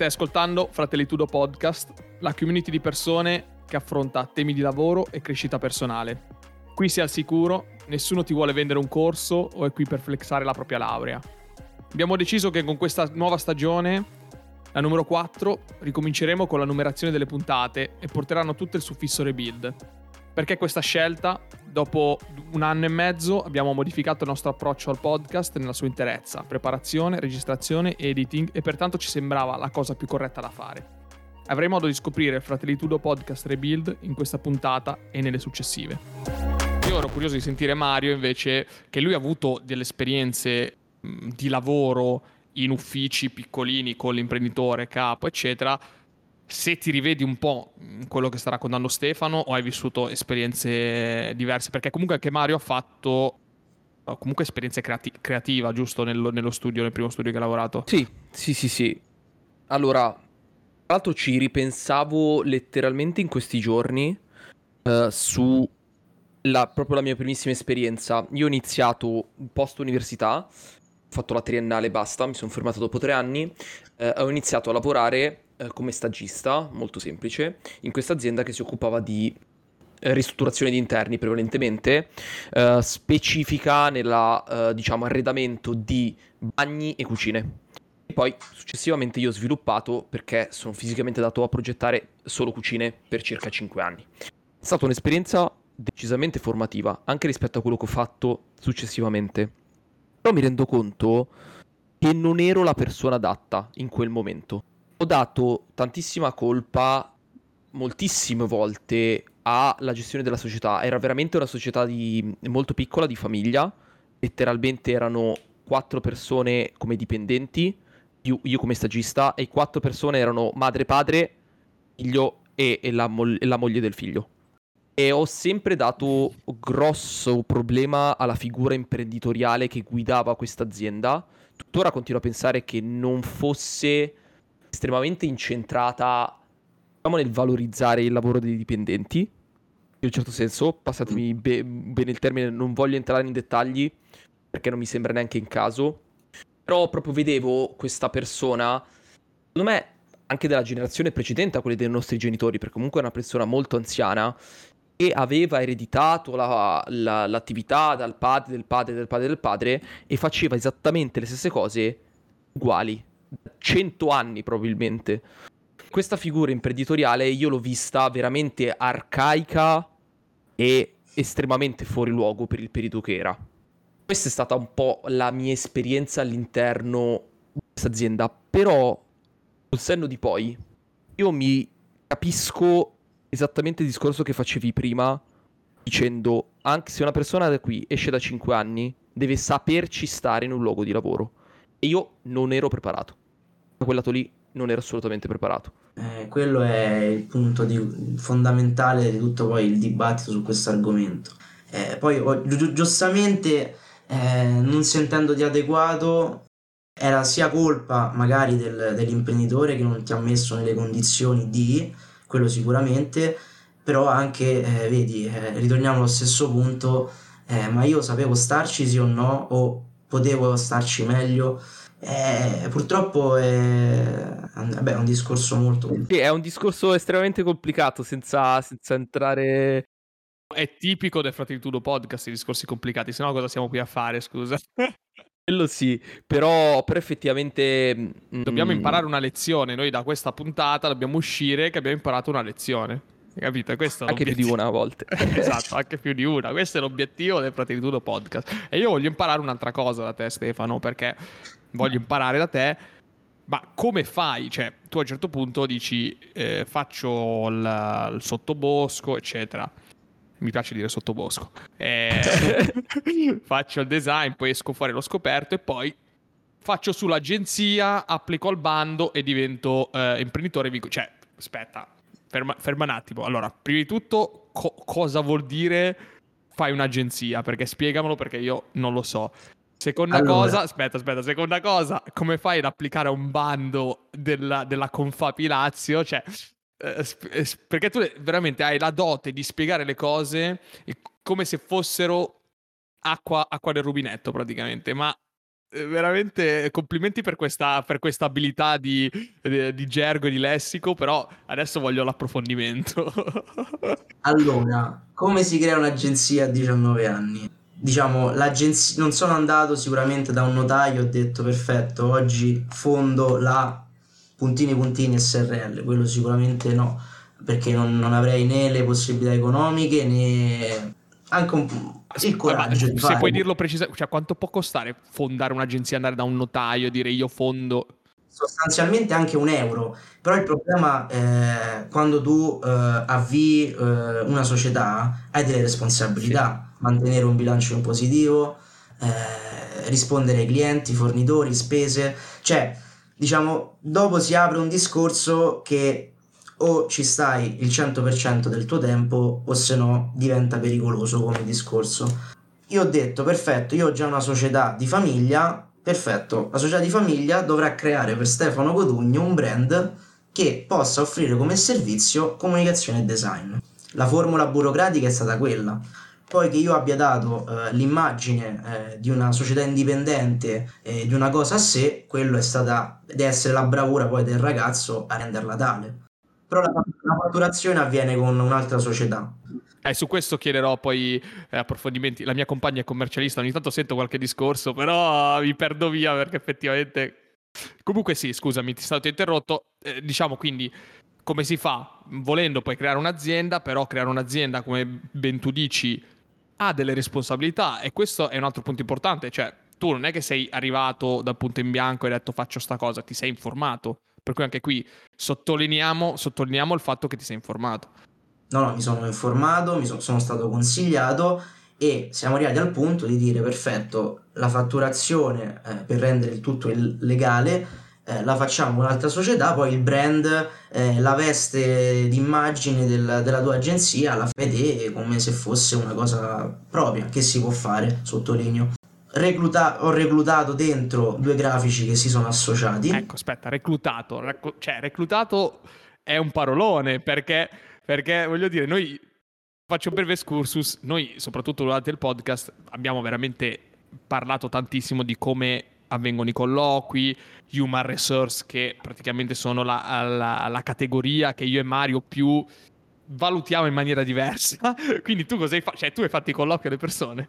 Stai ascoltando Fratellitudo Podcast, la community di persone che affronta temi di lavoro e crescita personale. Qui sei al sicuro, nessuno ti vuole vendere un corso o è qui per flexare la propria laurea. Abbiamo deciso che con questa nuova stagione, la numero 4, ricominceremo con la numerazione delle puntate e porteranno tutte il suffisso rebuild. Perché questa scelta? Dopo un anno e mezzo abbiamo modificato il nostro approccio al podcast nella sua interezza, preparazione, registrazione, editing e pertanto ci sembrava la cosa più corretta da fare. Avrai modo di scoprire Fratellitudo Podcast Rebuild in questa puntata e nelle successive. Io ero curioso di sentire Mario invece, che lui ha avuto delle esperienze di lavoro in uffici piccolini con l'imprenditore, capo, eccetera. Se ti rivedi un po' quello che sta raccontando Stefano o hai vissuto esperienze diverse? Perché comunque anche Mario ha fatto comunque esperienze creati- creativa, giusto, nello, nello studio, nel primo studio che ha lavorato? Sì, sì, sì, sì. Allora, tra l'altro ci ripensavo letteralmente in questi giorni uh, su la, proprio la mia primissima esperienza. Io ho iniziato post università, fatto la triennale e basta, mi sono fermato dopo tre anni, uh, ho iniziato a lavorare uh, come stagista, molto semplice, in questa azienda che si occupava di ristrutturazione di interni prevalentemente, specifica nella, diciamo, arredamento di bagni e cucine. E poi successivamente io ho sviluppato perché sono fisicamente dato a progettare solo cucine per circa 5 anni. È stata un'esperienza decisamente formativa, anche rispetto a quello che ho fatto successivamente. Però mi rendo conto che non ero la persona adatta in quel momento. Ho dato tantissima colpa moltissime volte alla gestione della società. Era veramente una società di, molto piccola, di famiglia. Letteralmente erano quattro persone come dipendenti io, io come stagista e quattro persone erano madre, padre, figlio e, e, la, mo- e la moglie del figlio. E ho sempre dato grosso problema alla figura imprenditoriale che guidava questa azienda. Tuttora continuo a pensare che non fosse estremamente incentrata diciamo, nel valorizzare il lavoro dei dipendenti. In un certo senso, passatemi be- bene il termine, non voglio entrare in dettagli perché non mi sembra neanche in caso. Però proprio vedevo questa persona, secondo me anche della generazione precedente a quelle dei nostri genitori, perché comunque è una persona molto anziana, e aveva ereditato la, la, l'attività dal padre, del padre, del padre, del padre, e faceva esattamente le stesse cose uguali, cento anni probabilmente. Questa figura imprenditoriale io l'ho vista veramente arcaica e estremamente fuori luogo per il periodo che era. Questa è stata un po' la mia esperienza all'interno di questa azienda, però col senno di poi io mi capisco esattamente il discorso che facevi prima dicendo anche se una persona da qui esce da 5 anni deve saperci stare in un luogo di lavoro e io non ero preparato. Da quel lato lì non ero assolutamente preparato. Eh, quello è il punto di, fondamentale di tutto poi il dibattito su questo argomento. Eh, poi gi- giustamente eh, non sentendo di adeguato era sia colpa magari del, dell'imprenditore che non ti ha messo nelle condizioni di, quello sicuramente, però anche, eh, vedi, eh, ritorniamo allo stesso punto, eh, ma io sapevo starci sì o no, o potevo starci meglio. Eh, purtroppo è, vabbè, è, un discorso molto sì, è un discorso estremamente complicato senza, senza entrare è tipico del Fratellitudo Podcast i discorsi complicati, se no cosa siamo qui a fare, scusa? Quello sì, però, però effettivamente... Mm, dobbiamo imparare una lezione, noi da questa puntata dobbiamo uscire che abbiamo imparato una lezione. Capito? Questo anche più di una a volte. esatto, anche più di una. Questo è l'obiettivo del Fratellitudo Podcast. E io voglio imparare un'altra cosa da te, Stefano, perché voglio imparare da te... Ma come fai? Cioè, tu a un certo punto dici eh, faccio il, il sottobosco, eccetera mi piace dire sottobosco. Eh, faccio il design, poi esco fuori lo scoperto e poi faccio sull'agenzia, applico al bando e divento eh, imprenditore. Cioè, aspetta, ferma, ferma, un attimo. Allora, prima di tutto, co- cosa vuol dire fai un'agenzia? Perché spiegamelo perché io non lo so. Seconda allora. cosa, aspetta, aspetta, seconda cosa, come fai ad applicare a un bando della, della Confapilazio? Cioè, perché tu veramente hai la dote di spiegare le cose come se fossero acqua, acqua del rubinetto praticamente, ma eh, veramente complimenti per questa, per questa abilità di, di, di, gergo e di lessico, però adesso voglio l'approfondimento. allora, come si crea un'agenzia a 19 anni? Diciamo, l'agenzia, non sono andato sicuramente da un notaio, ho detto perfetto, oggi fondo la puntini puntini SRL, quello sicuramente no, perché non, non avrei né le possibilità economiche né anche un po' il coraggio se fare. puoi dirlo precisamente, cioè quanto può costare fondare un'agenzia, andare da un notaio e dire io fondo? Sostanzialmente anche un euro, però il problema è quando tu eh, avvii eh, una società hai delle responsabilità, sì. mantenere un bilancio in positivo, eh, rispondere ai clienti, fornitori, spese, cioè diciamo dopo si apre un discorso che o ci stai il 100% del tuo tempo o se no diventa pericoloso come discorso. Io ho detto, perfetto, io ho già una società di famiglia, perfetto, la società di famiglia dovrà creare per Stefano Codugno un brand che possa offrire come servizio comunicazione e design. La formula burocratica è stata quella. Poi che io abbia dato eh, l'immagine eh, di una società indipendente, eh, di una cosa a sé, quello è stata, deve essere la bravura poi del ragazzo a renderla tale però la, la fatturazione avviene con un'altra società. Eh, su questo chiederò poi eh, approfondimenti. La mia compagna è commercialista, ogni tanto sento qualche discorso, però mi perdo via perché effettivamente... Comunque sì, scusami, ti stato interrotto. Eh, diciamo quindi come si fa? Volendo poi creare un'azienda, però creare un'azienda, come ben tu dici, ha delle responsabilità e questo è un altro punto importante, cioè tu non è che sei arrivato dal punto in bianco e hai detto faccio sta cosa, ti sei informato per cui anche qui sottolineiamo, sottolineiamo il fatto che ti sei informato. No, no, mi sono informato, mi so, sono stato consigliato e siamo arrivati al punto di dire perfetto, la fatturazione eh, per rendere il tutto legale eh, la facciamo un'altra società, poi il brand, eh, la veste d'immagine del, della tua agenzia la vede come se fosse una cosa propria che si può fare, sottolineo recluta- ho reclutato dentro due grafici che si sono associati. Ecco, aspetta, reclutato, rec- cioè reclutato è un parolone perché, perché voglio dire, noi faccio un breve excursus, noi soprattutto durante il podcast abbiamo veramente parlato tantissimo di come avvengono i colloqui, human resource che praticamente sono la, la, la categoria che io e Mario più valutiamo in maniera diversa. Quindi tu cosa hai fatto? Cioè tu hai fatto i colloqui alle persone?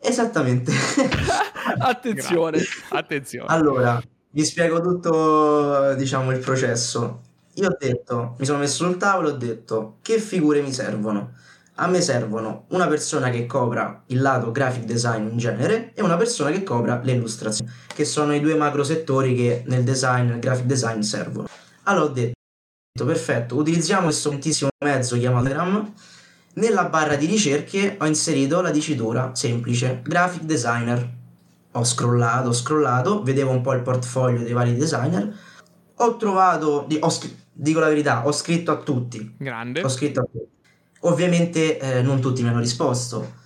Esattamente. attenzione, attenzione. Allora, vi spiego tutto, diciamo, il processo. Io ho detto, mi sono messo sul tavolo e ho detto, che figure mi servono? A me servono una persona che copra il lato graphic design in genere e una persona che copra le illustrazioni, che sono i due macro settori che nel design, nel graphic design servono. Allora ho detto, perfetto, utilizziamo questo moltissimo mezzo chiamato Telegram nella barra di ricerche ho inserito la dicitura semplice graphic designer. Ho scrollato, ho scrollato, vedevo un po' il portfolio dei vari designer. Ho trovato, ho dico la verità, ho scritto a tutti. Grande. Ho scritto a tutti. Ovviamente eh, non tutti mi hanno risposto.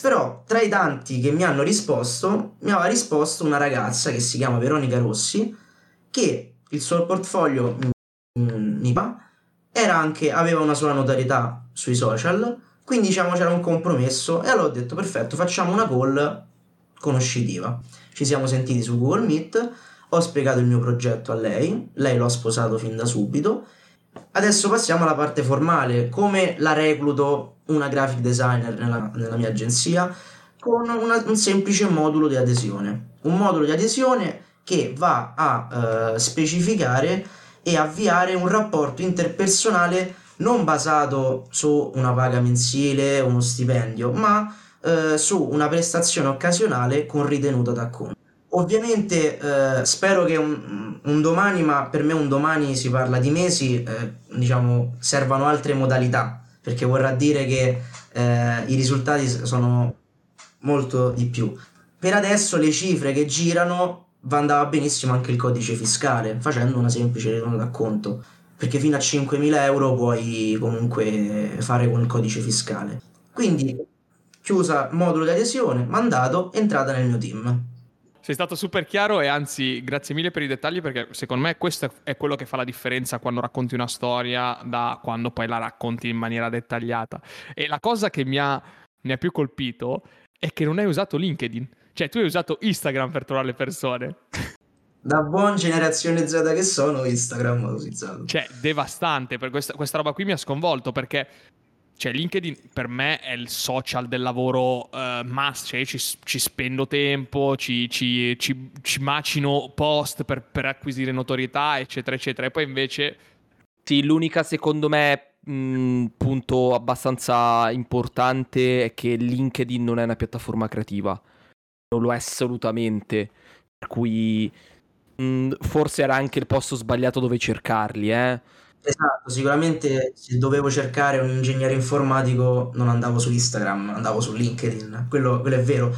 Però tra i tanti che mi hanno risposto, mi aveva risposto una ragazza che si chiama Veronica Rossi, che il suo portfolio mi fa era anche, aveva una sola notorietà sui social, quindi diciamo c'era un compromesso e allora ho detto perfetto, facciamo una call conoscitiva. Ci siamo sentiti su Google Meet, ho spiegato il mio progetto a lei, lei lo ha sposato fin da subito. Adesso passiamo alla parte formale, come la recluto una graphic designer nella, nella mia agenzia con una, un semplice modulo di adesione. Un modulo di adesione che va a uh, specificare e avviare un rapporto interpersonale non basato su una paga mensile, uno stipendio, ma eh, su una prestazione occasionale con ritenuta d'acconto. Ovviamente eh, spero che un, un, domani, ma per me un domani si parla di mesi, eh, diciamo, servano altre modalità, perché vorrà dire che eh, i risultati sono molto di più. Per adesso le cifre che girano andava benissimo anche il codice fiscale, facendo una semplice ritorno d'acconto, perché fino a 5.000 euro puoi comunque fare con il codice fiscale. Quindi, chiusa modulo di adesione, mandato, entrata nel mio team. Sei stato super chiaro e anzi grazie mille per i dettagli perché secondo me questo è quello che fa la differenza quando racconti una storia da quando poi la racconti in maniera dettagliata. E la cosa che mi ha, mi ha più colpito è che non hai usato LinkedIn Cioè, tu hai usato Instagram per trovare le persone. Da buon generazione Z che sono, Instagram ho usato. Cioè, devastante. Per questa, questa roba qui mi ha sconvolto perché cioè, LinkedIn per me è il social del lavoro uh, must, cioè ci, ci, spendo tempo, ci, ci, ci macino post per, per, acquisire notorietà, eccetera, eccetera. E poi invece... Sì, l'unica secondo me mh, punto abbastanza importante è che LinkedIn non è una piattaforma creativa. Non lo è assolutamente. Per cui mh, forse era anche il posto sbagliato dove cercarli, eh Esatto, sicuramente se dovevo cercare un ingegnere informatico non andavo su Instagram, andavo su LinkedIn, quello, quello è vero.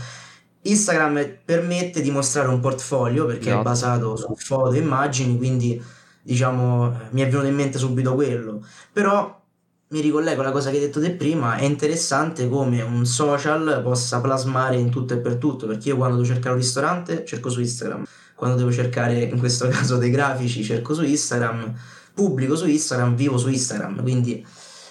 Instagram permette di mostrare un portfolio perché Esatto. è basato su foto e immagini, quindi diciamo mi è venuto in mente subito quello. Però mi ricollego alla cosa che hai detto te prima, è interessante come un social possa plasmare in tutto e per tutto, perché io quando devo cercare un ristorante cerco su Instagram, quando devo cercare in questo caso dei grafici cerco su Instagram pubblico su Instagram, vivo su Instagram, quindi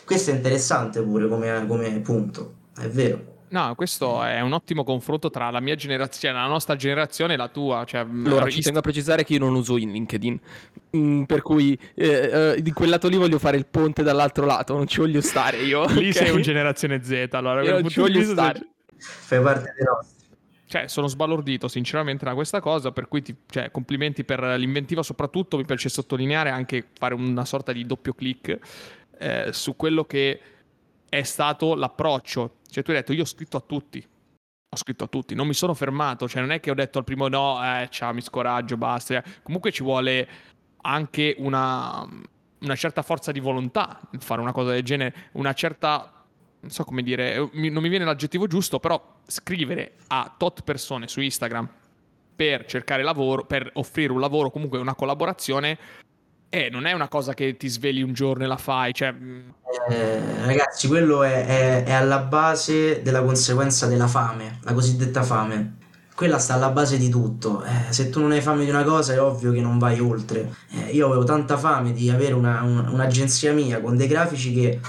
questo è interessante pure come, come punto, è vero. No, questo è un ottimo confronto tra la mia generazione, la nostra generazione e la tua. Cioè, allora, ci tengo a precisare che io non uso in LinkedIn, mm, per cui eh, eh, di quel lato lì voglio fare il ponte dall'altro lato, non ci voglio stare io. Lì okay? sei un generazione Z, allora. Io non ci voglio stare. Fai parte dei nostri. Cioè, sono sbalordito sinceramente da questa cosa, per cui ti, cioè, complimenti per l'inventiva soprattutto, mi piace sottolineare anche fare una sorta di doppio clic eh, su quello che è stato l'approccio. Cioè, tu hai detto, io ho scritto a tutti, ho scritto a tutti, non mi sono fermato, cioè non è che ho detto al primo no, eh, ciao, mi scoraggio, basta. Comunque ci vuole anche una, una certa forza di volontà fare una cosa del genere, una certa non so come dire, eh, non mi viene l'aggettivo giusto, però scrivere a tot persone su Instagram per cercare lavoro, per offrire un lavoro, comunque una collaborazione, eh, non è una cosa che ti svegli un giorno e la fai. Cioè... Mm. Eh, ragazzi, quello è, è, è, alla base della conseguenza della fame, la cosiddetta fame. Quella sta alla base di tutto. Eh, se tu non hai fame di una cosa, è ovvio che non vai oltre. Eh, io avevo tanta fame di avere una, un, un'agenzia mia con dei grafici che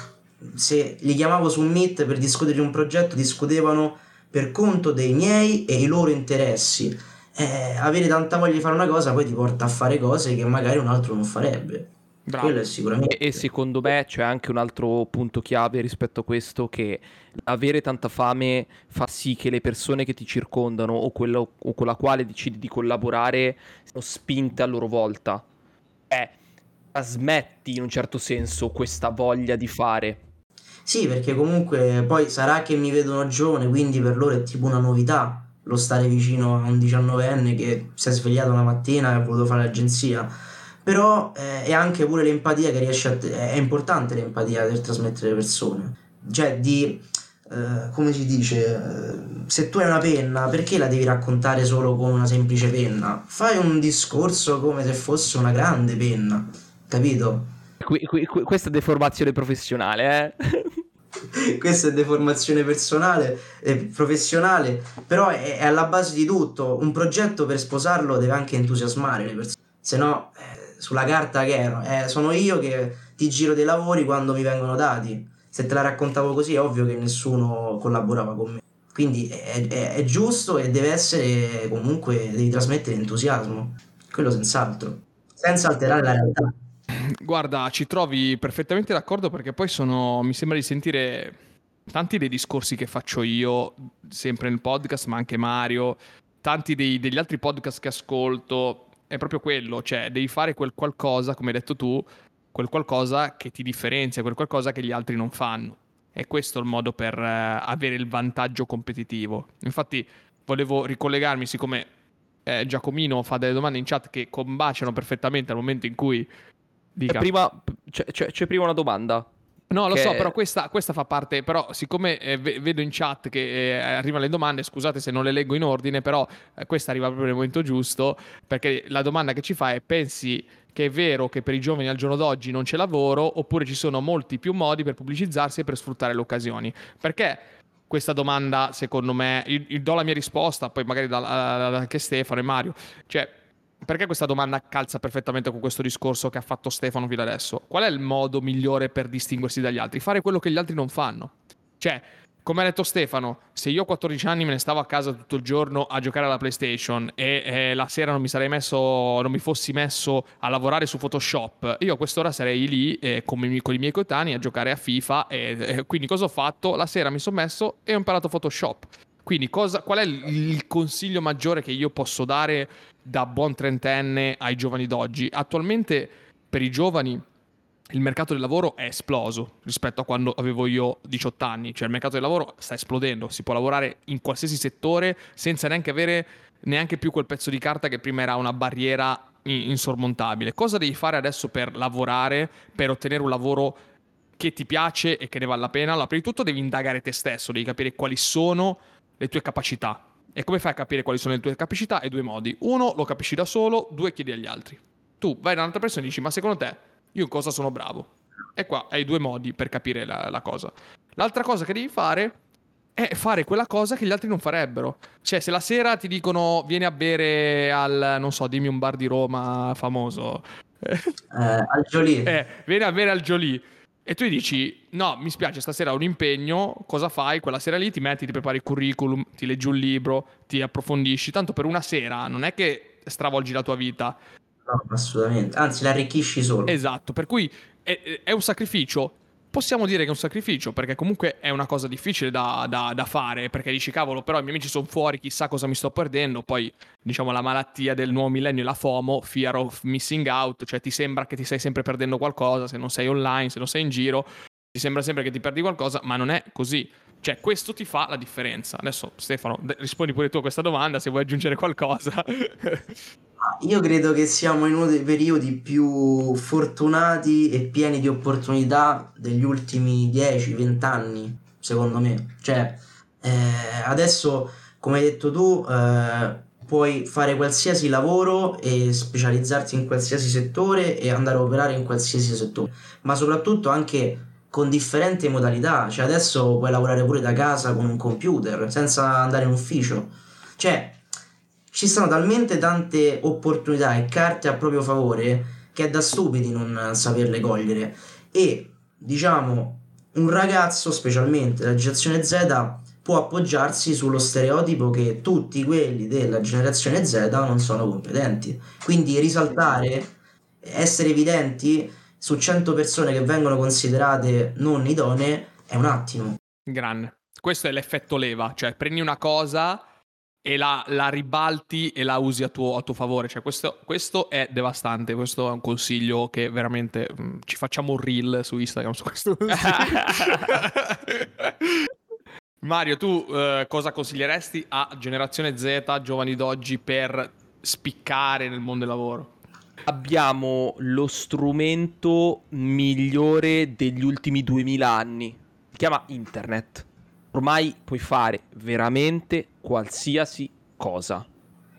se li chiamavo su Meet per discutere un progetto, discutevano per conto dei miei e i loro interessi. Eh, avere tanta voglia di fare una cosa poi ti porta a fare cose che magari un altro non farebbe. Bravo. Quello è sicuramente. E, e secondo me c'è anche un altro punto chiave rispetto a questo: che avere tanta fame fa sì che le persone che ti circondano o, quello, o con la quale decidi di collaborare siano spinte a loro volta. Eh, trasmetti in un certo senso questa voglia di fare. Sì, perché comunque poi sarà che mi vedono giovane, quindi per loro è tipo una novità lo stare vicino a un diciannovenne che si è svegliato una mattina e ha voluto fare l'agenzia. Però eh, è anche pure l'empatia che riesce a... Te- è importante l'empatia per trasmettere le persone. Cioè di... Eh, come si dice, eh, se tu hai una penna, perché la devi raccontare solo con una semplice penna? Fai un discorso come se fosse una grande penna, capito? Qui, qui, questa è deformazione professionale, eh? questa è deformazione personale e professionale, però è, è, alla base di tutto. Un progetto per sposarlo deve anche entusiasmare le persone, se no eh, sulla carta che ero, eh, sono io che ti giro dei lavori quando mi vengono dati. Se te la raccontavo così è ovvio che nessuno collaborava con me. Quindi è, è, è giusto e deve essere comunque, devi trasmettere entusiasmo, quello senz'altro, senza alterare la realtà. Guarda, ci trovi perfettamente d'accordo perché poi sono, mi sembra di sentire tanti dei discorsi che faccio io, sempre nel podcast, ma anche Mario, tanti dei, degli altri podcast che ascolto, è proprio quello, cioè devi fare quel qualcosa, come hai detto tu, quel qualcosa che ti differenzia, quel qualcosa che gli altri non fanno. E questo è il modo per eh, avere il vantaggio competitivo. Infatti volevo ricollegarmi, siccome eh, Giacomino fa delle domande in chat che combaciano perfettamente al momento in cui Dica. Prima, c'è, c'è, c'è, prima una domanda. No, lo che... so, però questa, questa, fa parte, però siccome eh, vedo in chat che eh, arrivano le domande, scusate se non le leggo in ordine, però eh, questa arriva proprio nel momento giusto, perché la domanda che ci fa è pensi che è vero che per i giovani al giorno d'oggi non c'è lavoro, oppure ci sono molti più modi per pubblicizzarsi e per sfruttare le occasioni? Perché questa domanda, secondo me, io, io do la mia risposta, poi magari da, da, da anche Stefano e Mario, cioè perché questa domanda calza perfettamente con questo discorso che ha fatto Stefano fino adesso? Qual è il modo migliore per distinguersi dagli altri? Fare quello che gli altri non fanno. Cioè, come ha detto Stefano, se io a 14 anni me ne stavo a casa tutto il giorno a giocare alla PlayStation e eh, la sera non mi sarei messo, non mi fossi messo a lavorare su Photoshop, io a quest'ora sarei lì eh, con, i, con, i miei coetanei a giocare a FIFA. E, eh, quindi cosa ho fatto? La sera mi sono messo e ho imparato Photoshop. Quindi cosa, qual è il, il consiglio maggiore che io posso dare da buon trentenne ai giovani d'oggi? Attualmente per i giovani il mercato del lavoro è esploso rispetto a quando avevo io 18 anni, cioè il mercato del lavoro sta esplodendo, si può lavorare in qualsiasi settore senza neanche avere neanche più quel pezzo di carta che prima era una barriera insormontabile. Cosa devi fare adesso per lavorare, per ottenere un lavoro che ti piace e che ne vale la pena? Allora, prima di tutto devi indagare te stesso, devi capire quali sono le tue capacità. E come fai a capire quali sono le tue capacità? Hai due modi. Uno, lo capisci da solo, due, chiedi agli altri. Tu vai da un'altra persona e dici, ma secondo te io in cosa sono bravo. E qua hai due modi per capire la, la cosa. L'altra cosa che devi fare è fare quella cosa che gli altri non farebbero. Cioè, se la sera ti dicono vieni a bere al, non so, dimmi un bar di Roma famoso. Eh, al Jolie. Eh, vieni a bere al Jolie. E tu gli dici, no, mi spiace, stasera ho un impegno, cosa fai? Quella sera lì ti metti, ti prepari il curriculum, ti leggi un libro, ti approfondisci. Tanto per una sera non è che stravolgi la tua vita. No, assolutamente. Anzi, l'arricchisci solo. Esatto, per cui è, è, un sacrificio. Possiamo dire che è un sacrificio perché comunque è una cosa difficile da, da, da fare perché dici cavolo però i miei amici sono fuori chissà cosa mi sto perdendo poi diciamo la malattia del nuovo millennio la FOMO fear of missing out cioè ti sembra che ti stai sempre perdendo qualcosa se non sei online se non sei in giro ti sembra sempre che ti perdi qualcosa ma non è così cioè, questo ti fa la differenza. Adesso, Stefano, rispondi pure tu a questa domanda se vuoi aggiungere qualcosa. Io credo che siamo in uno dei periodi più fortunati e pieni di opportunità degli ultimi 10-20 anni, secondo me. Cioè, eh, adesso, come hai detto tu, eh, puoi fare qualsiasi lavoro e specializzarti in qualsiasi settore e andare a operare in qualsiasi settore, ma soprattutto anche con differenti modalità. Cioè, adesso puoi lavorare pure da casa con un computer senza andare in ufficio. Cioè, ci sono talmente tante opportunità e carte a proprio favore che è da stupidi non saperle cogliere. E diciamo, un ragazzo, specialmente la generazione Z, può appoggiarsi sullo stereotipo che tutti quelli della generazione Z non sono competenti. Quindi risaltare, essere evidenti su 100 persone che vengono considerate non idonee è un attimo. Grande. Questo è l'effetto leva, cioè prendi una cosa e la, la ribalti e la usi a tuo, a tuo favore. Cioè, questo, questo, è devastante. Questo è un consiglio che veramente mh, mm, ci facciamo un reel su Instagram su questo. Mario, tu eh, cosa consiglieresti a generazione Z, giovani d'oggi, per spiccare nel mondo del lavoro? abbiamo lo strumento migliore degli ultimi 2000 anni. Si chiama internet. Ormai puoi fare veramente qualsiasi cosa.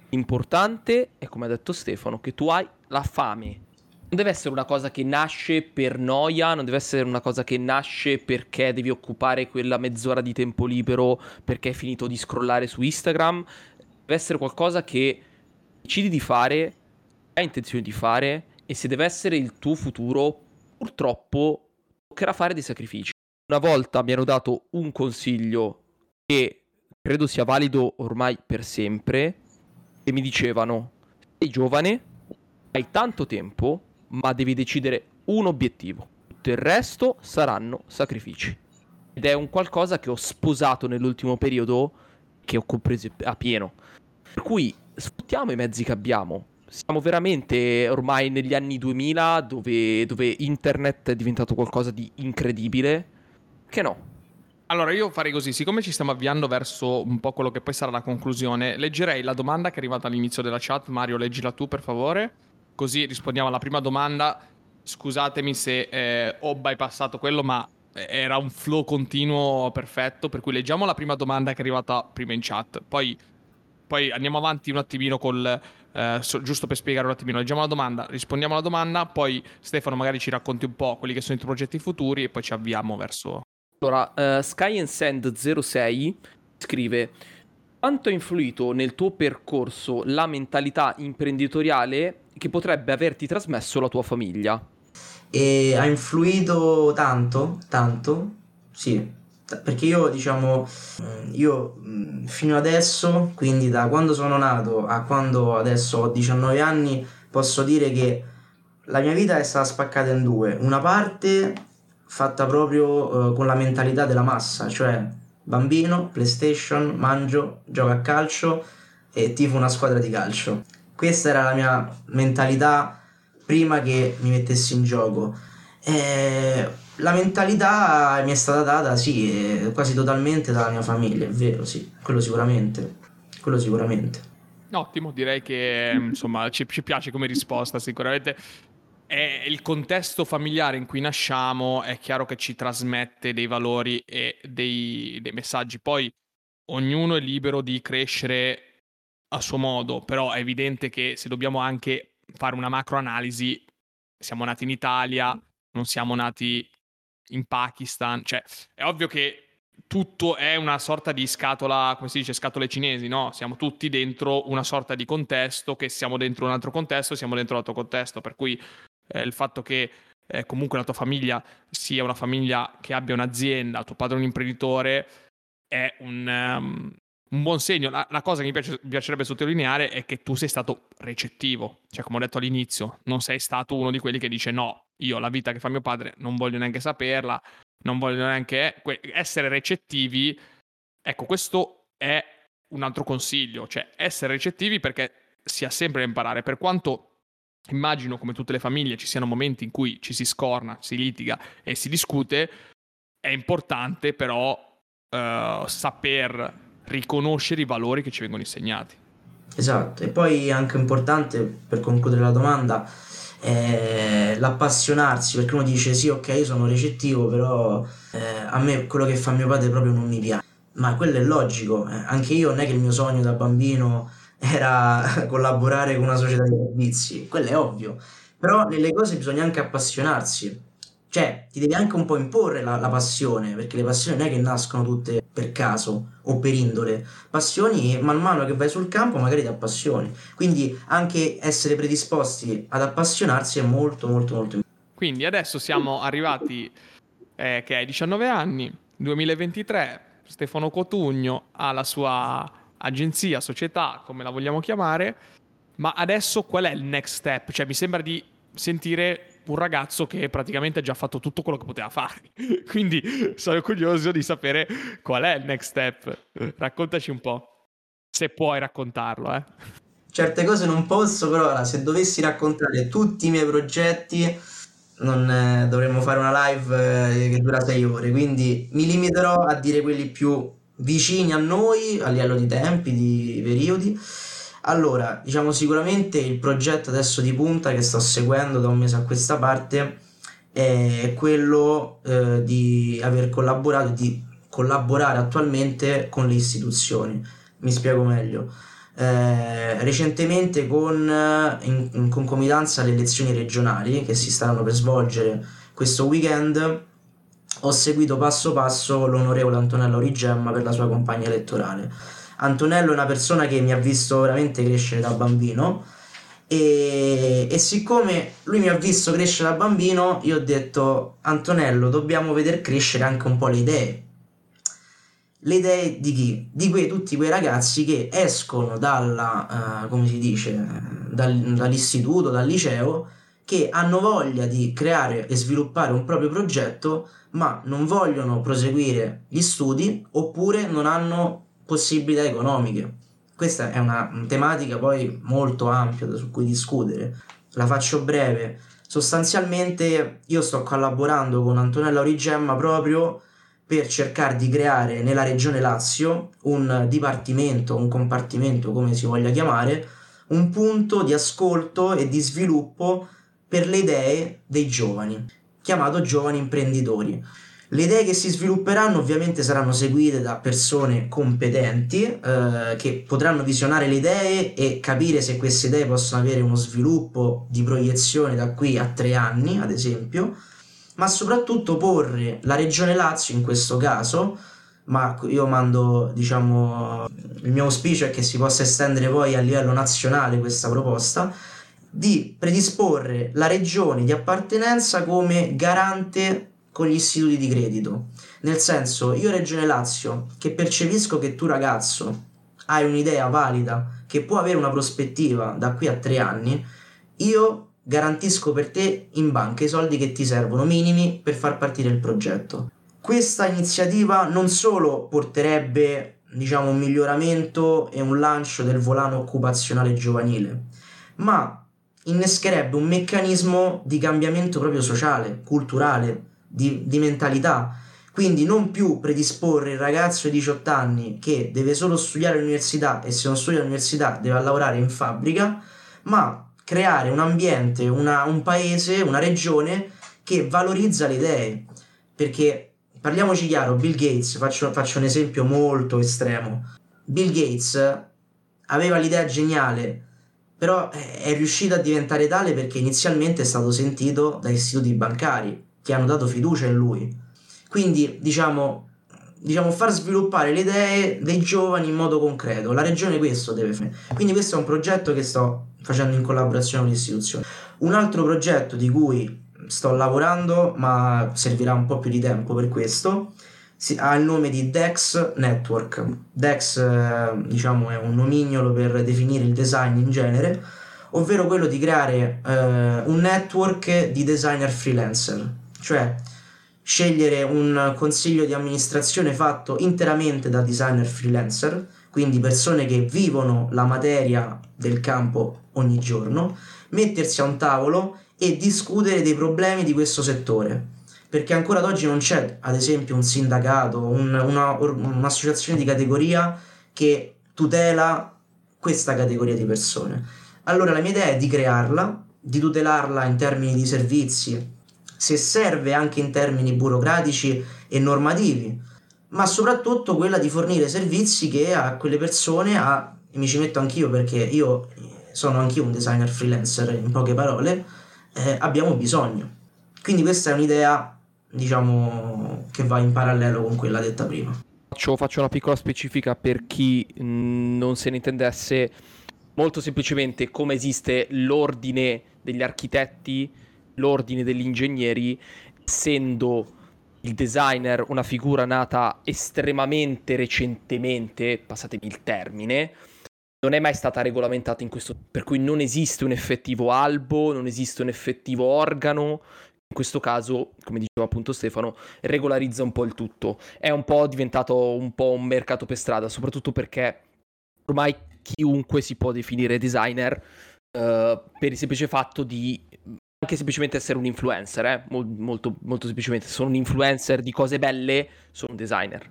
Importante è, come ha detto Stefano, che tu hai la fame. Non deve essere una cosa che nasce per noia, non deve essere una cosa che nasce perché devi occupare quella mezz'ora di tempo libero perché hai finito di scrollare su Instagram. Deve essere qualcosa che decidi di fare hai intenzione di fare e se deve essere il tuo futuro, purtroppo toccherà fare dei sacrifici. Una volta mi hanno dato un consiglio che credo sia valido ormai per sempre e mi dicevano sei giovane, hai tanto tempo, ma devi decidere un obiettivo. Tutto il resto saranno sacrifici. Ed è un qualcosa che ho sposato nell'ultimo periodo che ho compreso a pieno. Per cui sfruttiamo i mezzi che abbiamo siamo veramente ormai negli anni 2000 dove, dove internet è diventato qualcosa di incredibile. Che no. Allora, io farei così, siccome ci stiamo avviando verso un po' quello che poi sarà la conclusione, leggerei la domanda che è arrivata all'inizio della chat. Mario, leggila tu per favore, così rispondiamo alla prima domanda. Scusatemi se eh, ho bypassato quello, ma era un flow continuo perfetto, per cui leggiamo la prima domanda che è arrivata prima in chat, poi, poi andiamo avanti un attimino col, eh, so, giusto per spiegare un attimino, leggiamo la domanda, rispondiamo alla domanda, poi Stefano magari ci racconti un po' quelli che sono i tuoi progetti futuri e poi ci avviamo verso... Allora, uh, Sky and Sand 06 scrive quanto ha influito nel tuo percorso la mentalità imprenditoriale che potrebbe averti trasmesso la tua famiglia? E ha influito tanto, tanto, sì, perché io diciamo io fino adesso quindi da quando sono nato a quando adesso ho 19 anni posso dire che la mia vita è stata spaccata in due una parte fatta proprio uh, con la mentalità della massa cioè bambino playstation mangio gioco a calcio e tifo una squadra di calcio questa era la mia mentalità prima che mi mettessi in gioco e la mentalità mi è stata data, sì, quasi totalmente dalla mia famiglia, è vero, sì, quello sicuramente. Quello sicuramente. Ottimo, direi che insomma ci, ci piace come risposta, sicuramente. È il contesto familiare in cui nasciamo è chiaro che ci trasmette dei valori e dei, dei messaggi. Poi ognuno è libero di crescere a suo modo, però è evidente che se dobbiamo anche fare una macro analisi, siamo nati in Italia, non siamo nati in Pakistan, cioè è ovvio che tutto è una sorta di scatola, come si dice, scatole cinesi, no? Siamo tutti dentro una sorta di contesto, che siamo dentro un altro contesto, siamo dentro un altro contesto, per cui eh, il fatto che eh, comunque la tua famiglia sia una famiglia che abbia un'azienda, tuo padre è un imprenditore, è un, um, un buon segno. La, la cosa che mi, piace, mi, piacerebbe sottolineare è che tu sei stato recettivo, cioè come ho detto all'inizio, non sei stato uno di quelli che dice no, io la vita che fa mio padre non voglio neanche saperla, non voglio neanche essere recettivi. Ecco, questo è un altro consiglio, cioè essere recettivi perché si ha sempre da imparare, per quanto immagino come tutte le famiglie ci siano momenti in cui ci si scorna, si litiga e si discute, è importante però uh, saper riconoscere i valori che ci vengono insegnati. Esatto, e poi anche importante per concludere la domanda l'appassionarsi, perché uno dice sì, ok, io sono recettivo, però eh, a me quello che fa mio padre proprio non mi piace. Ma quello è logico, eh, anche io non è che il mio sogno da bambino era collaborare con una società di servizi, quello è ovvio, però nelle cose bisogna anche appassionarsi cioè ti devi anche un po' imporre la, la, passione, perché le passioni non è che nascono tutte per caso o per indole. Passioni, man mano che vai sul campo, magari ti appassioni. Quindi anche essere predisposti ad appassionarsi è molto, molto, molto importante. Quindi adesso siamo arrivati, eh, che hai 19 anni, 2023, Stefano Cotugno ha la sua agenzia, società, come la vogliamo chiamare, ma adesso qual è il next step? Cioè mi sembra di sentire un ragazzo che praticamente ha già fatto tutto quello che poteva fare. Quindi sono curioso di sapere qual è il next step. Raccontaci un po', se puoi raccontarlo. Eh. Certe cose non posso, però se dovessi raccontare tutti i miei progetti non, eh, dovremmo fare una live eh, che dura sei ore, quindi mi limiterò a dire quelli più vicini a noi a livello di tempi, di periodi allora, diciamo sicuramente il progetto adesso di punta che sto seguendo da un mese a questa parte è quello eh, di aver collaborato, di collaborare attualmente con le istituzioni. Mi spiego meglio. Eh, recentemente con, in, in concomitanza alle elezioni regionali che si staranno per svolgere questo weekend ho seguito passo passo l'onorevole Antonello Rigemma per la sua campagna elettorale Antonello è una persona che mi ha visto veramente crescere da bambino e, e, siccome lui mi ha visto crescere da bambino, io ho detto Antonello, dobbiamo vedere crescere anche un po' le idee. Le idee di chi? Di quei, tutti quei ragazzi che escono dalla, uh, come si dice, dal, dall'istituto, dal liceo, che hanno voglia di creare e sviluppare un proprio progetto, ma non vogliono proseguire gli studi oppure non hanno possibilità economiche. Questa è una tematica poi molto ampia su cui discutere. La faccio breve. Sostanzialmente io sto collaborando con Antonella Origemma proprio per cercare di creare nella regione Lazio un dipartimento, un compartimento, come si voglia chiamare, un punto di ascolto e di sviluppo per le idee dei giovani, chiamato giovani imprenditori. Le idee che si svilupperanno ovviamente saranno seguite da persone competenti eh, che potranno visionare le idee e capire se queste idee possono avere uno sviluppo di proiezione da qui a tre anni, ad esempio, ma soprattutto porre la regione Lazio in questo caso, ma io mando, diciamo, il mio auspicio è che si possa estendere poi a livello nazionale questa proposta, di predisporre la regione di appartenenza come garante con gli istituti di credito. Nel senso, io Regione Lazio, che percepisco che tu ragazzo hai un'idea valida, che può avere una prospettiva da qui a tre anni, io garantisco per te in banca i soldi che ti servono minimi per far partire il progetto. Questa iniziativa non solo porterebbe diciamo un miglioramento e un lancio del volano occupazionale giovanile, ma innescherebbe un meccanismo di cambiamento proprio sociale, culturale, di, di mentalità. Quindi non più predisporre il ragazzo di 18 anni che deve solo studiare all'università e se non studia all'università deve lavorare in fabbrica, ma creare un ambiente, una, un paese, una regione che valorizza le idee. Perché parliamoci chiaro, Bill Gates, faccio, faccio un esempio molto estremo. Bill Gates aveva l'idea geniale, però è riuscito a diventare tale perché inizialmente è stato sentito da istituti bancari che hanno dato fiducia in lui. Quindi, diciamo, diciamo, far sviluppare le idee dei giovani in modo concreto. La regione questo deve fare. Quindi questo è un progetto che sto facendo in collaborazione con l'istituzione. Un altro progetto di cui sto lavorando, ma servirà un po' più di tempo per questo, ha il nome di Dex Network. Dex, eh, diciamo, è un nomignolo per definire il design in genere, ovvero quello di creare eh, un network di designer freelancer, cioè scegliere un consiglio di amministrazione fatto interamente da designer freelancer, quindi persone che vivono la materia del campo ogni giorno, mettersi a un tavolo e discutere dei problemi di questo settore. Perché ancora ad oggi non c'è, ad esempio, un sindacato, un, una, un'associazione di categoria che tutela questa categoria di persone. Allora la mia idea è di crearla, di tutelarla in termini di servizi, se serve anche in termini burocratici e normativi, ma soprattutto quella di fornire servizi che a quelle persone, a, e mi ci metto anch'io perché io sono anch'io un designer freelancer in poche parole, eh, abbiamo bisogno. Quindi questa è un'idea, diciamo, che va in parallelo con quella detta prima. Faccio, faccio una piccola specifica per chi mh, non se ne intendesse. Molto semplicemente come esiste l'ordine degli architetti, l'ordine degli ingegneri, essendo il designer una figura nata estremamente recentemente, passatemi il termine, non è mai stata regolamentata in questo, per cui non esiste un effettivo albo, non esiste un effettivo organo. In questo caso, come diceva appunto Stefano, regolarizza un po' il tutto. È un po' diventato un po' un mercato per strada, soprattutto perché ormai chiunque si può definire designer uh, per il semplice fatto di anche semplicemente essere un influencer, eh? molto, molto semplicemente. Sono un influencer di cose belle, sono un designer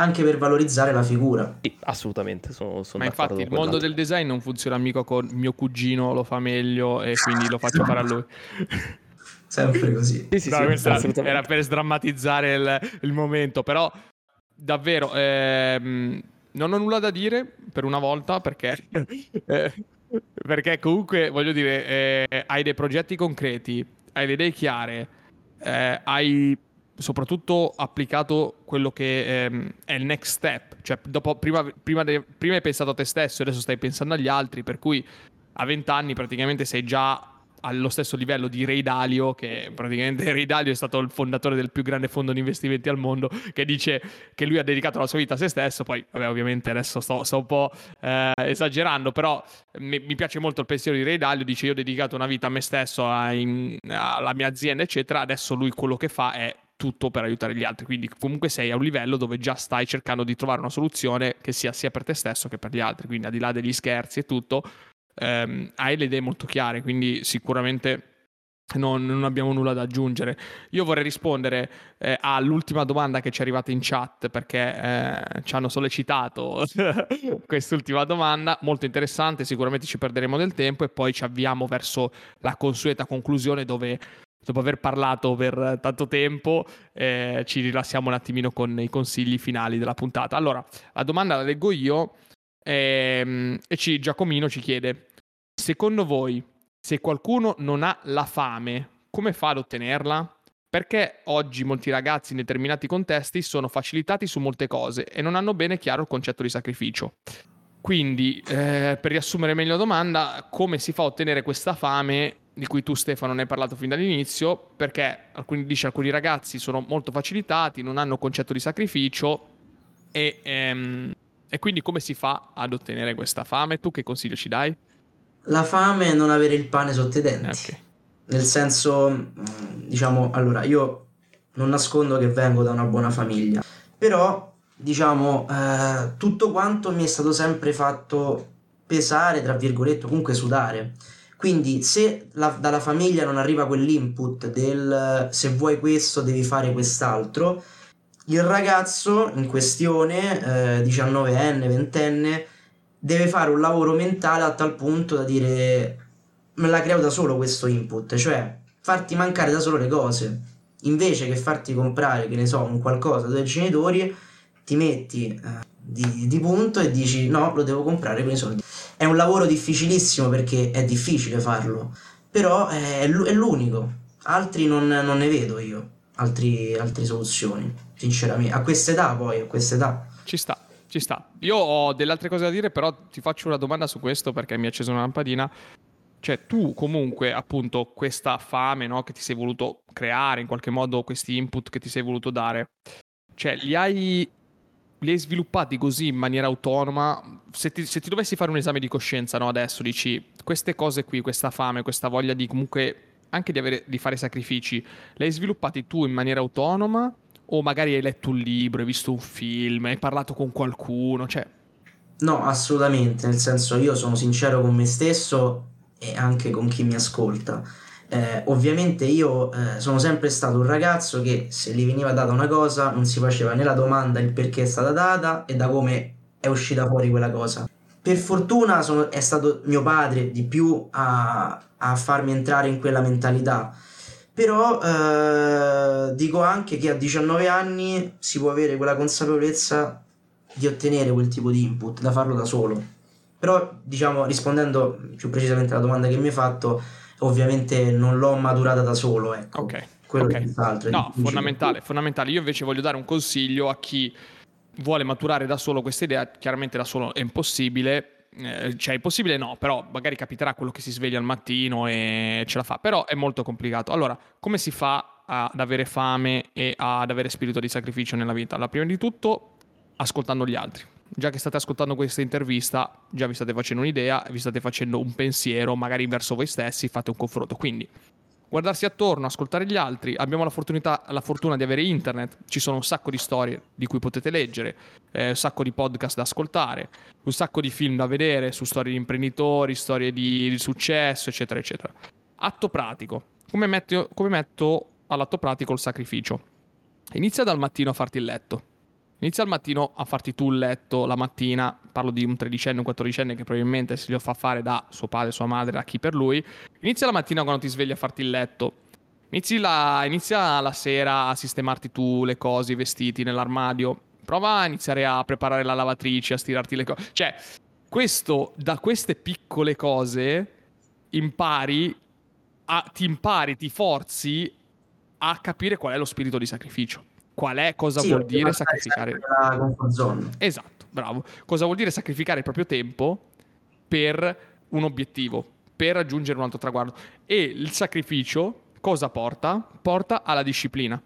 anche per valorizzare la figura. Sì, assolutamente, sono, sono Ma infatti il mondo del design non funziona mica con mio cugino, lo fa meglio e quindi lo faccio fare a lui. Sempre così. Sì, sì, no, sì, era, era, per sdrammatizzare il, il momento, però davvero ehm, non ho nulla da dire per una volta perché... Eh, perché comunque voglio dire, eh, hai dei progetti concreti, hai le idee chiare, eh, hai soprattutto applicato quello che ehm, è il next step, cioè dopo, prima, prima, de, prima, hai pensato a te stesso, adesso stai pensando agli altri, per cui a 20 anni praticamente sei già allo stesso livello di Ray Dalio, che praticamente Ray Dalio è stato il fondatore del più grande fondo di investimenti al mondo, che dice che lui ha dedicato la sua vita a se stesso, poi vabbè ovviamente adesso sto, sto un po' eh, esagerando, però mi, mi, piace molto il pensiero di Ray Dalio, dice io ho dedicato una vita a me stesso, a, in, alla mia azienda eccetera, adesso lui quello che fa è tutto per aiutare gli altri. Quindi comunque sei a un livello dove già stai cercando di trovare una soluzione che sia sia per te stesso che per gli altri. Quindi al di là degli scherzi e tutto, ehm, hai le idee molto chiare. Quindi sicuramente non, non, abbiamo nulla da aggiungere. Io vorrei rispondere eh, all'ultima domanda che ci è arrivata in chat perché eh, ci hanno sollecitato quest'ultima domanda, molto interessante, sicuramente ci perderemo del tempo e poi ci avviamo verso la consueta conclusione dove dopo aver parlato per tanto tempo, eh, ci rilassiamo un attimino con i consigli finali della puntata. Allora, la domanda la leggo io ehm, e ci, Giacomino ci chiede, secondo voi, se qualcuno non ha la fame, come fa ad ottenerla? Perché oggi molti ragazzi in determinati contesti sono facilitati su molte cose e non hanno bene chiaro il concetto di sacrificio. Quindi, eh, per riassumere meglio la domanda, come si fa a ottenere questa fame di cui tu Stefano ne hai parlato fin dall'inizio, perché alcuni, dice alcuni ragazzi sono molto facilitati, non hanno concetto di sacrificio e, ehm, e quindi come si fa ad ottenere questa fame? Tu che consiglio ci dai? La fame è non avere il pane sotto i denti. Okay. Nel senso, mm, diciamo, allora io non nascondo che vengo da una buona famiglia, però diciamo, eh, tutto quanto mi è stato sempre fatto pesare, tra virgolette, comunque sudare. Quindi se la, dalla famiglia non arriva quell'input del se vuoi questo devi fare quest'altro, il ragazzo in questione, eh, 19enne, 20enne, deve fare un lavoro mentale a tal punto da dire me la creo da solo questo input, cioè farti mancare da solo le cose. Invece che farti comprare, che ne so, un qualcosa dai genitori, ti metti eh, di, di punto e dici no, lo devo comprare con i soldi. È un lavoro difficilissimo perché è difficile farlo, però è, è l'unico. Altri non, non, ne vedo io, altri, altre soluzioni, sinceramente. A quest'età poi, a quest'età. Ci sta, ci sta. Io ho delle altre cose da dire, però ti faccio una domanda su questo perché mi è accesa una lampadina. Cioè, tu comunque, appunto, questa fame no, che ti sei voluto creare, in qualche modo, questi input che ti sei voluto dare, cioè, li hai li hai sviluppati così in maniera autonoma, se ti, se ti dovessi fare un esame di coscienza no, adesso, dici queste cose qui, questa fame, questa voglia di comunque anche di, avere, di fare sacrifici, le hai sviluppati tu in maniera autonoma o magari hai letto un libro, hai visto un film, hai parlato con qualcuno, cioè... No, assolutamente, nel senso io sono sincero con me stesso e anche con chi mi ascolta. Eh, ovviamente io eh, sono sempre stato un ragazzo che se gli veniva data una cosa non si faceva né la domanda il perché è stata data e da come è uscita fuori quella cosa. Per fortuna sono, è stato mio padre di più a, a farmi entrare in quella mentalità. Però eh, dico anche che a 19 anni si può avere quella consapevolezza di ottenere quel tipo di input, da farlo da solo. Però, diciamo, rispondendo più precisamente alla domanda che mi hai fatto, ovviamente non l'ho maturata da solo, ecco. Ok. Quello okay. è No, fondamentale, fondamentale. Io invece voglio dare un consiglio a chi vuole maturare da solo questa idea. Chiaramente da solo è impossibile. Eh, cioè, è possibile no, però magari capiterà quello che si sveglia al mattino e ce la fa. Però è molto complicato. Allora, come si fa ad avere fame e ad avere spirito di sacrificio nella vita? Allora, prima di tutto, ascoltando gli altri già che state ascoltando questa intervista, già vi state facendo un'idea, vi state facendo un pensiero, magari verso voi stessi, fate un confronto. Quindi, guardarsi attorno, ascoltare gli altri. Abbiamo la, la fortuna di avere internet, ci sono un sacco di storie di cui potete leggere, eh, un sacco di podcast da ascoltare, un sacco di film da vedere su storie di imprenditori, storie di, di successo, eccetera, eccetera. Atto pratico. Come metto, come metto all'atto pratico il sacrificio? Inizia dal mattino a farti il letto Inizia al mattino a farti tu il letto la mattina, parlo di un tredicenne, un quattordicenne che probabilmente se lo fa fare da suo padre, sua madre, da chi per lui. Inizia la mattina quando ti svegli a farti il letto. La, inizia la sera a sistemarti tu le cose, i vestiti nell'armadio. Prova a iniziare a preparare la lavatrice, a stirarti le cose. Cioè, questo, da queste piccole cose, impari, a, ti impari, ti forzi a capire qual è lo spirito di sacrificio qual è, cosa sì, vuol dire sacrificare. Esatto, bravo. Cosa vuol dire sacrificare il proprio tempo per un obiettivo, per raggiungere un altro traguardo. E il sacrificio cosa porta? Porta alla disciplina.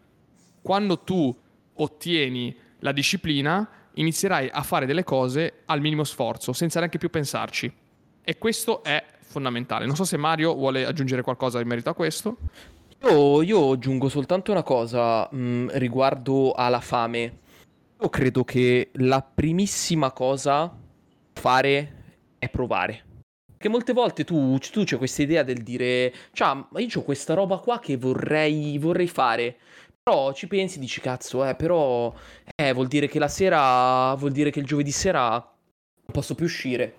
Quando tu ottieni la disciplina, inizierai a fare delle cose al minimo sforzo, senza neanche più pensarci. E questo è fondamentale. Non so se Mario vuole aggiungere qualcosa in merito a questo. Io, io aggiungo soltanto una cosa mh, mm, riguardo alla fame. Io credo che la primissima cosa fare è provare. Perché molte volte tu, tu c'è questa idea del dire, cioè, ma io ho questa roba qua che vorrei, vorrei fare. Però ci pensi dici, cazzo, eh, però, eh, vuol dire che la sera, vuol dire che il giovedì sera non posso più uscire.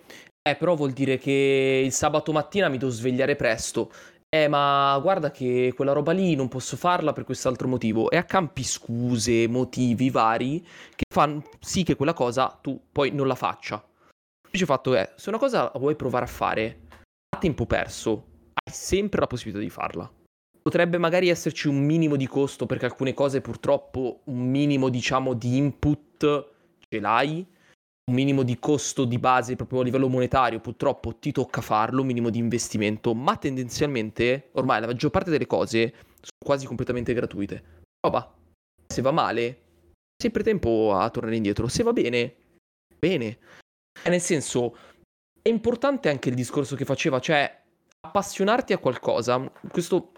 Eh, però vuol dire che il sabato mattina mi devo svegliare presto. Eh, ma guarda che quella roba lì non posso farla per quest'altro motivo. E accampi scuse, motivi vari che fanno sì che quella cosa tu poi non la faccia. Invece fatto è, se una cosa la vuoi provare a fare a tempo perso, hai sempre la possibilità di farla. Potrebbe magari esserci un minimo di costo perché alcune cose purtroppo un minimo diciamo di input ce l'hai, un minimo di costo di base proprio a livello monetario, purtroppo ti tocca farlo, un minimo di investimento, ma tendenzialmente ormai la maggior parte delle cose sono quasi completamente gratuite. Roba, se va male, sempre tempo a tornare indietro, se va bene, bene. E nel senso, è importante anche il discorso che faceva, cioè appassionarti a qualcosa. Questo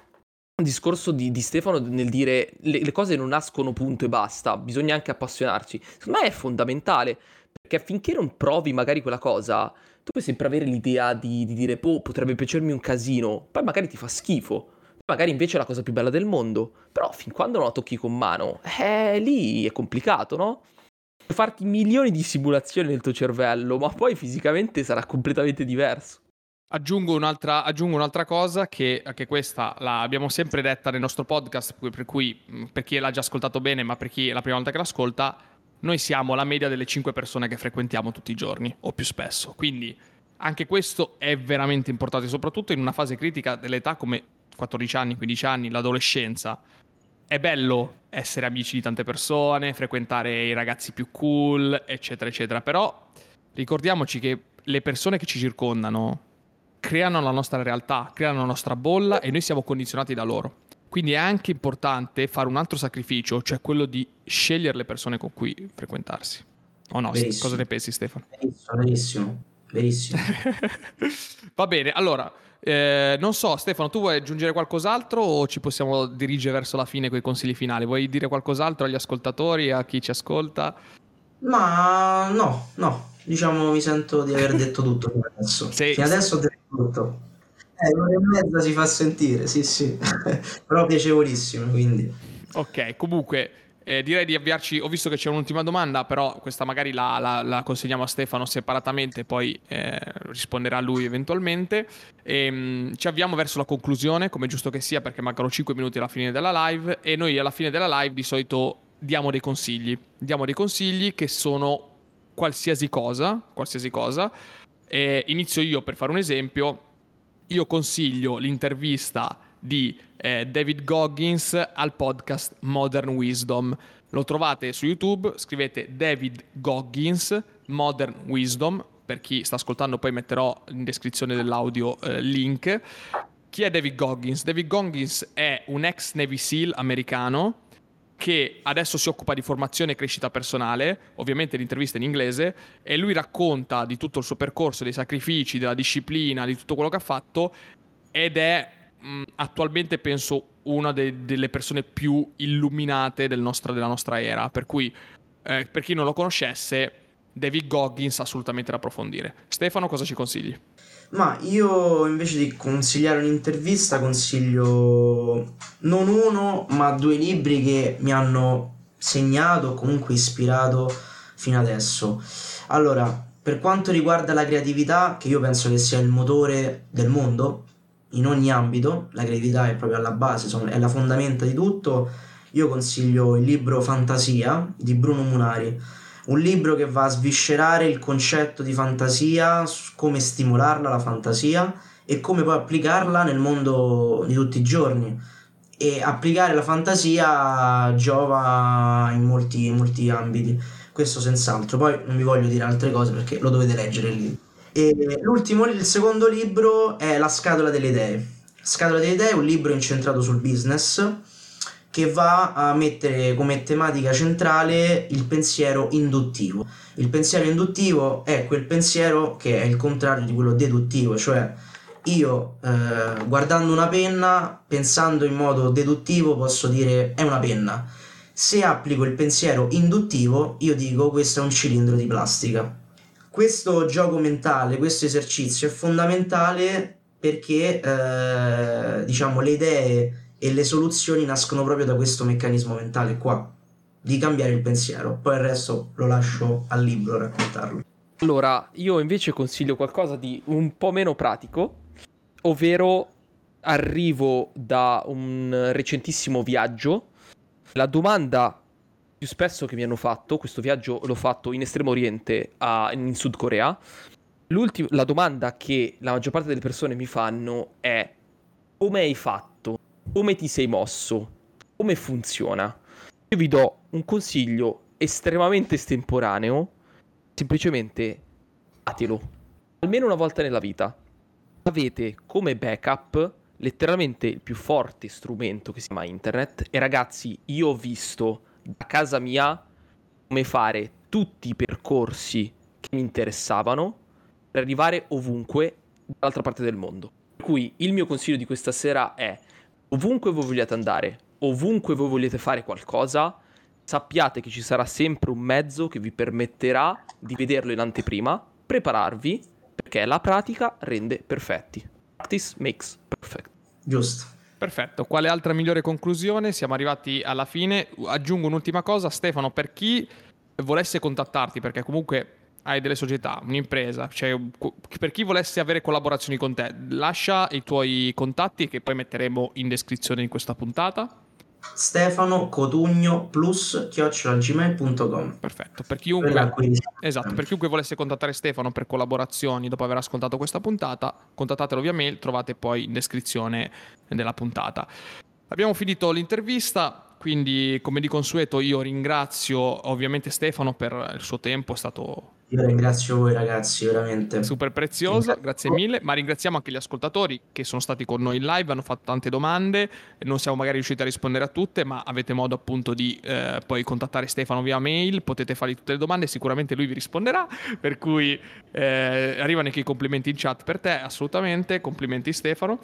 discorso di, di Stefano nel dire le, le, cose non nascono punto e basta, bisogna anche appassionarci. Secondo me è fondamentale, perché finché non provi magari quella cosa, tu puoi sempre avere l'idea di, di dire, boh, potrebbe piacermi un casino, poi magari ti fa schifo. Magari invece è la cosa più bella del mondo, però fin quando non la tocchi con mano, eh, lì è complicato, no? Puoi farti milioni di simulazioni nel tuo cervello, ma poi fisicamente sarà completamente diverso. Aggiungo un'altra, aggiungo un'altra, cosa che, che questa l'abbiamo sempre detta nel nostro podcast, per cui per chi l'ha già ascoltato bene, ma per chi è la prima volta che l'ascolta, noi siamo la media delle 5 persone che frequentiamo tutti i giorni o più spesso. Quindi anche questo è veramente importante, soprattutto in una fase critica dell'età come 14 anni, 15 anni, l'adolescenza. È bello essere amici di tante persone, frequentare i ragazzi più cool, eccetera, eccetera. Però ricordiamoci che le persone che ci circondano creano la nostra realtà, creano la nostra bolla e noi siamo condizionati da loro. Quindi è anche importante fare un altro sacrificio, cioè quello di scegliere le persone con cui frequentarsi. O no? Verissimo. Cosa ne pensi Stefano? Verissimo. verissimo. Va bene, allora, eh, non so Stefano, tu vuoi aggiungere qualcos'altro o ci possiamo dirigere verso la fine con i consigli finali? Vuoi dire qualcos'altro agli ascoltatori, a chi ci ascolta? Ma no, no, diciamo mi sento di aver detto tutto fino adesso. Sì. Fino adesso ho detto tutto. Eh, un'ora e mezza si fa sentire, sì, sì, però piacevolissimo, quindi. Ok, comunque eh, direi di avviarci. Ho visto che c'è un'ultima domanda, però questa magari la, la, la consegniamo a Stefano separatamente, poi eh, risponderà lui eventualmente. E, ehm, mh, ci avviamo verso la conclusione, come giusto che sia, perché mancano 5 minuti alla fine della live. E noi alla fine della live di solito diamo dei consigli. Diamo dei consigli che sono qualsiasi cosa, qualsiasi cosa. E inizio io per fare un esempio. Io consiglio l'intervista di eh, David Goggins al podcast Modern Wisdom. Lo trovate su YouTube, scrivete David Goggins Modern Wisdom. Per chi sta ascoltando, poi metterò in descrizione dell'audio eh, link. Chi è David Goggins? David Goggins è un ex Navy SEAL americano che adesso si occupa di formazione e crescita personale, ovviamente l'intervista in inglese, e lui racconta di tutto il suo percorso, dei sacrifici, della disciplina, di tutto quello che ha fatto ed è mh, attualmente penso una de- delle persone più illuminate del nostro, della nostra era, per cui eh, per chi non lo conoscesse, David Goggins assolutamente da approfondire. Stefano, cosa ci consigli? Ma io invece di consigliare un'intervista consiglio non uno ma due libri che mi hanno segnato comunque ispirato fino adesso. Allora, per quanto riguarda la creatività, che io penso che sia il motore del mondo, in ogni ambito, la creatività è proprio alla base, è la fondamenta di tutto, io consiglio il libro Fantasia di Bruno Munari un libro che va a sviscerare il concetto di fantasia, come stimolarla la fantasia e come poi applicarla nel mondo di tutti i giorni. E applicare la fantasia giova in molti, in molti ambiti, questo senz'altro. Poi non vi voglio dire altre cose perché lo dovete leggere lì. E l'ultimo, il secondo libro è La scatola delle idee. Scatola delle idee è un libro incentrato sul business che va a mettere come tematica centrale il pensiero induttivo. Il pensiero induttivo è quel pensiero che è il contrario di quello deduttivo, cioè io eh, guardando una penna, pensando in modo deduttivo, posso dire è una penna. Se applico il pensiero induttivo, io dico questo è un cilindro di plastica. Questo gioco mentale, questo esercizio è fondamentale perché eh, diciamo le idee e le soluzioni nascono proprio da questo meccanismo mentale qua, di cambiare il pensiero. Poi il resto lo lascio al libro raccontarlo. Allora, io invece consiglio qualcosa di un po' meno pratico, ovvero arrivo da un recentissimo viaggio. La domanda più spesso che mi hanno fatto, questo viaggio l'ho fatto in Estremo Oriente, a, in Sud Corea, la domanda che la maggior parte delle persone mi fanno è come hai fatto? Come ti sei mosso, come funziona. Io vi do un consiglio estremamente estemporaneo semplicemente fatelo. Almeno una volta nella vita. Avete come backup letteralmente il più forte strumento che si chiama internet. E ragazzi, io ho visto da casa mia come fare tutti i percorsi che mi interessavano per arrivare ovunque dall'altra parte del mondo. Per cui il mio consiglio di questa sera è ovunque voi vogliate andare, ovunque voi vogliate fare qualcosa, sappiate che ci sarà sempre un mezzo che vi permetterà di vederlo in anteprima, prepararvi, perché la pratica rende perfetti. Practice makes perfect. Giusto. Perfetto, quale altra migliore conclusione? Siamo arrivati alla fine. Aggiungo un'ultima cosa, Stefano, per chi volesse contattarti, perché comunque hai delle società, un'impresa, cioè per chi volesse avere collaborazioni con te, lascia i tuoi contatti che poi metteremo in descrizione in questa puntata. Stefano Cotugno plus chiocciolagmail.com Perfetto, per chiunque, esatto, per chiunque volesse contattare Stefano per collaborazioni dopo aver ascoltato questa puntata, contattatelo via mail, trovate poi in descrizione della puntata. Abbiamo finito l'intervista, quindi come di consueto io ringrazio ovviamente Stefano per il suo tempo, è stato io ringrazio voi ragazzi, veramente. Super prezioso, grazie mille, ma ringraziamo anche gli ascoltatori che sono stati con noi in live, hanno fatto tante domande, non siamo magari riusciti a rispondere a tutte, ma avete modo appunto di eh, poi contattare Stefano via mail, potete fargli tutte le domande, sicuramente lui vi risponderà, per cui eh, arrivano anche i complimenti in chat per te, assolutamente, complimenti Stefano.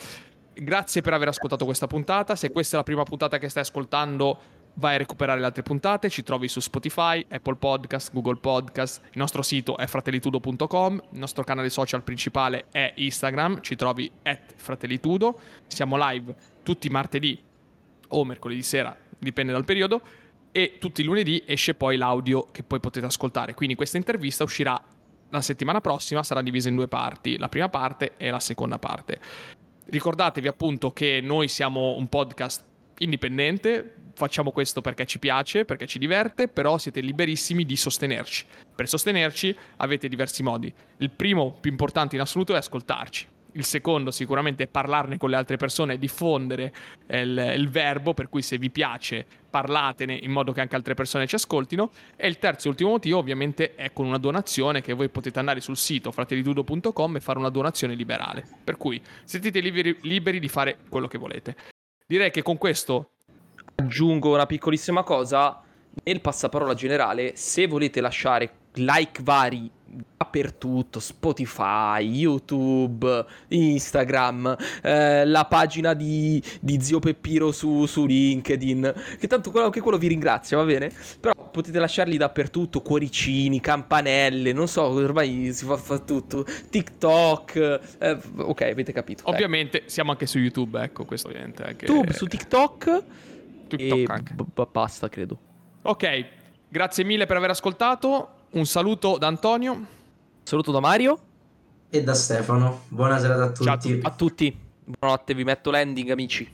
Grazie per aver ascoltato questa puntata, se questa è la prima puntata che stai ascoltando vai a recuperare le altre puntate, ci trovi su Spotify, Apple Podcast, Google Podcast, il nostro sito è fratellitudo.com, il nostro canale social principale è Instagram, ci trovi at fratellitudo, siamo live tutti martedì o mercoledì sera, dipende dal periodo, e tutti i lunedì esce poi l'audio che poi potete ascoltare, quindi questa intervista uscirà la settimana prossima, sarà divisa in due parti, la prima parte e la seconda parte. Ricordatevi appunto che noi siamo un podcast indipendente, facciamo questo perché ci piace, perché ci diverte, però siete liberissimi di sostenerci. Per sostenerci avete diversi modi. Il primo, più importante in assoluto, è ascoltarci. Il secondo sicuramente è parlarne con le altre persone, diffondere il, il, verbo, per cui se vi piace parlatene in modo che anche altre persone ci ascoltino. E il terzo e ultimo motivo ovviamente è con una donazione che voi potete andare sul sito fratellitudo.com e fare una donazione liberale. Per cui siete liberi, liberi di fare quello che volete. Direi che con questo aggiungo una piccolissima cosa. Nel passaparola generale, se volete lasciare like vari dappertutto, Spotify, YouTube, Instagram, eh, la pagina di, di Zio Peppiro su, su, LinkedIn, che tanto quello, anche quello vi ringrazia, va bene? Però potete lasciarli dappertutto, cuoricini, campanelle, non so, ormai si fa, fa tutto, TikTok, eh, ok, avete capito. Ovviamente ecco. siamo anche su YouTube, ecco, questo ovviamente. Anche... YouTube, su TikTok TikTok anche. B- basta, credo. Ok, grazie mille per aver ascoltato. Un saluto da Antonio. Saluto da Mario. E da Stefano. Buona serata a tutti. Ciao a tutti. Buonanotte, vi metto l'ending, amici.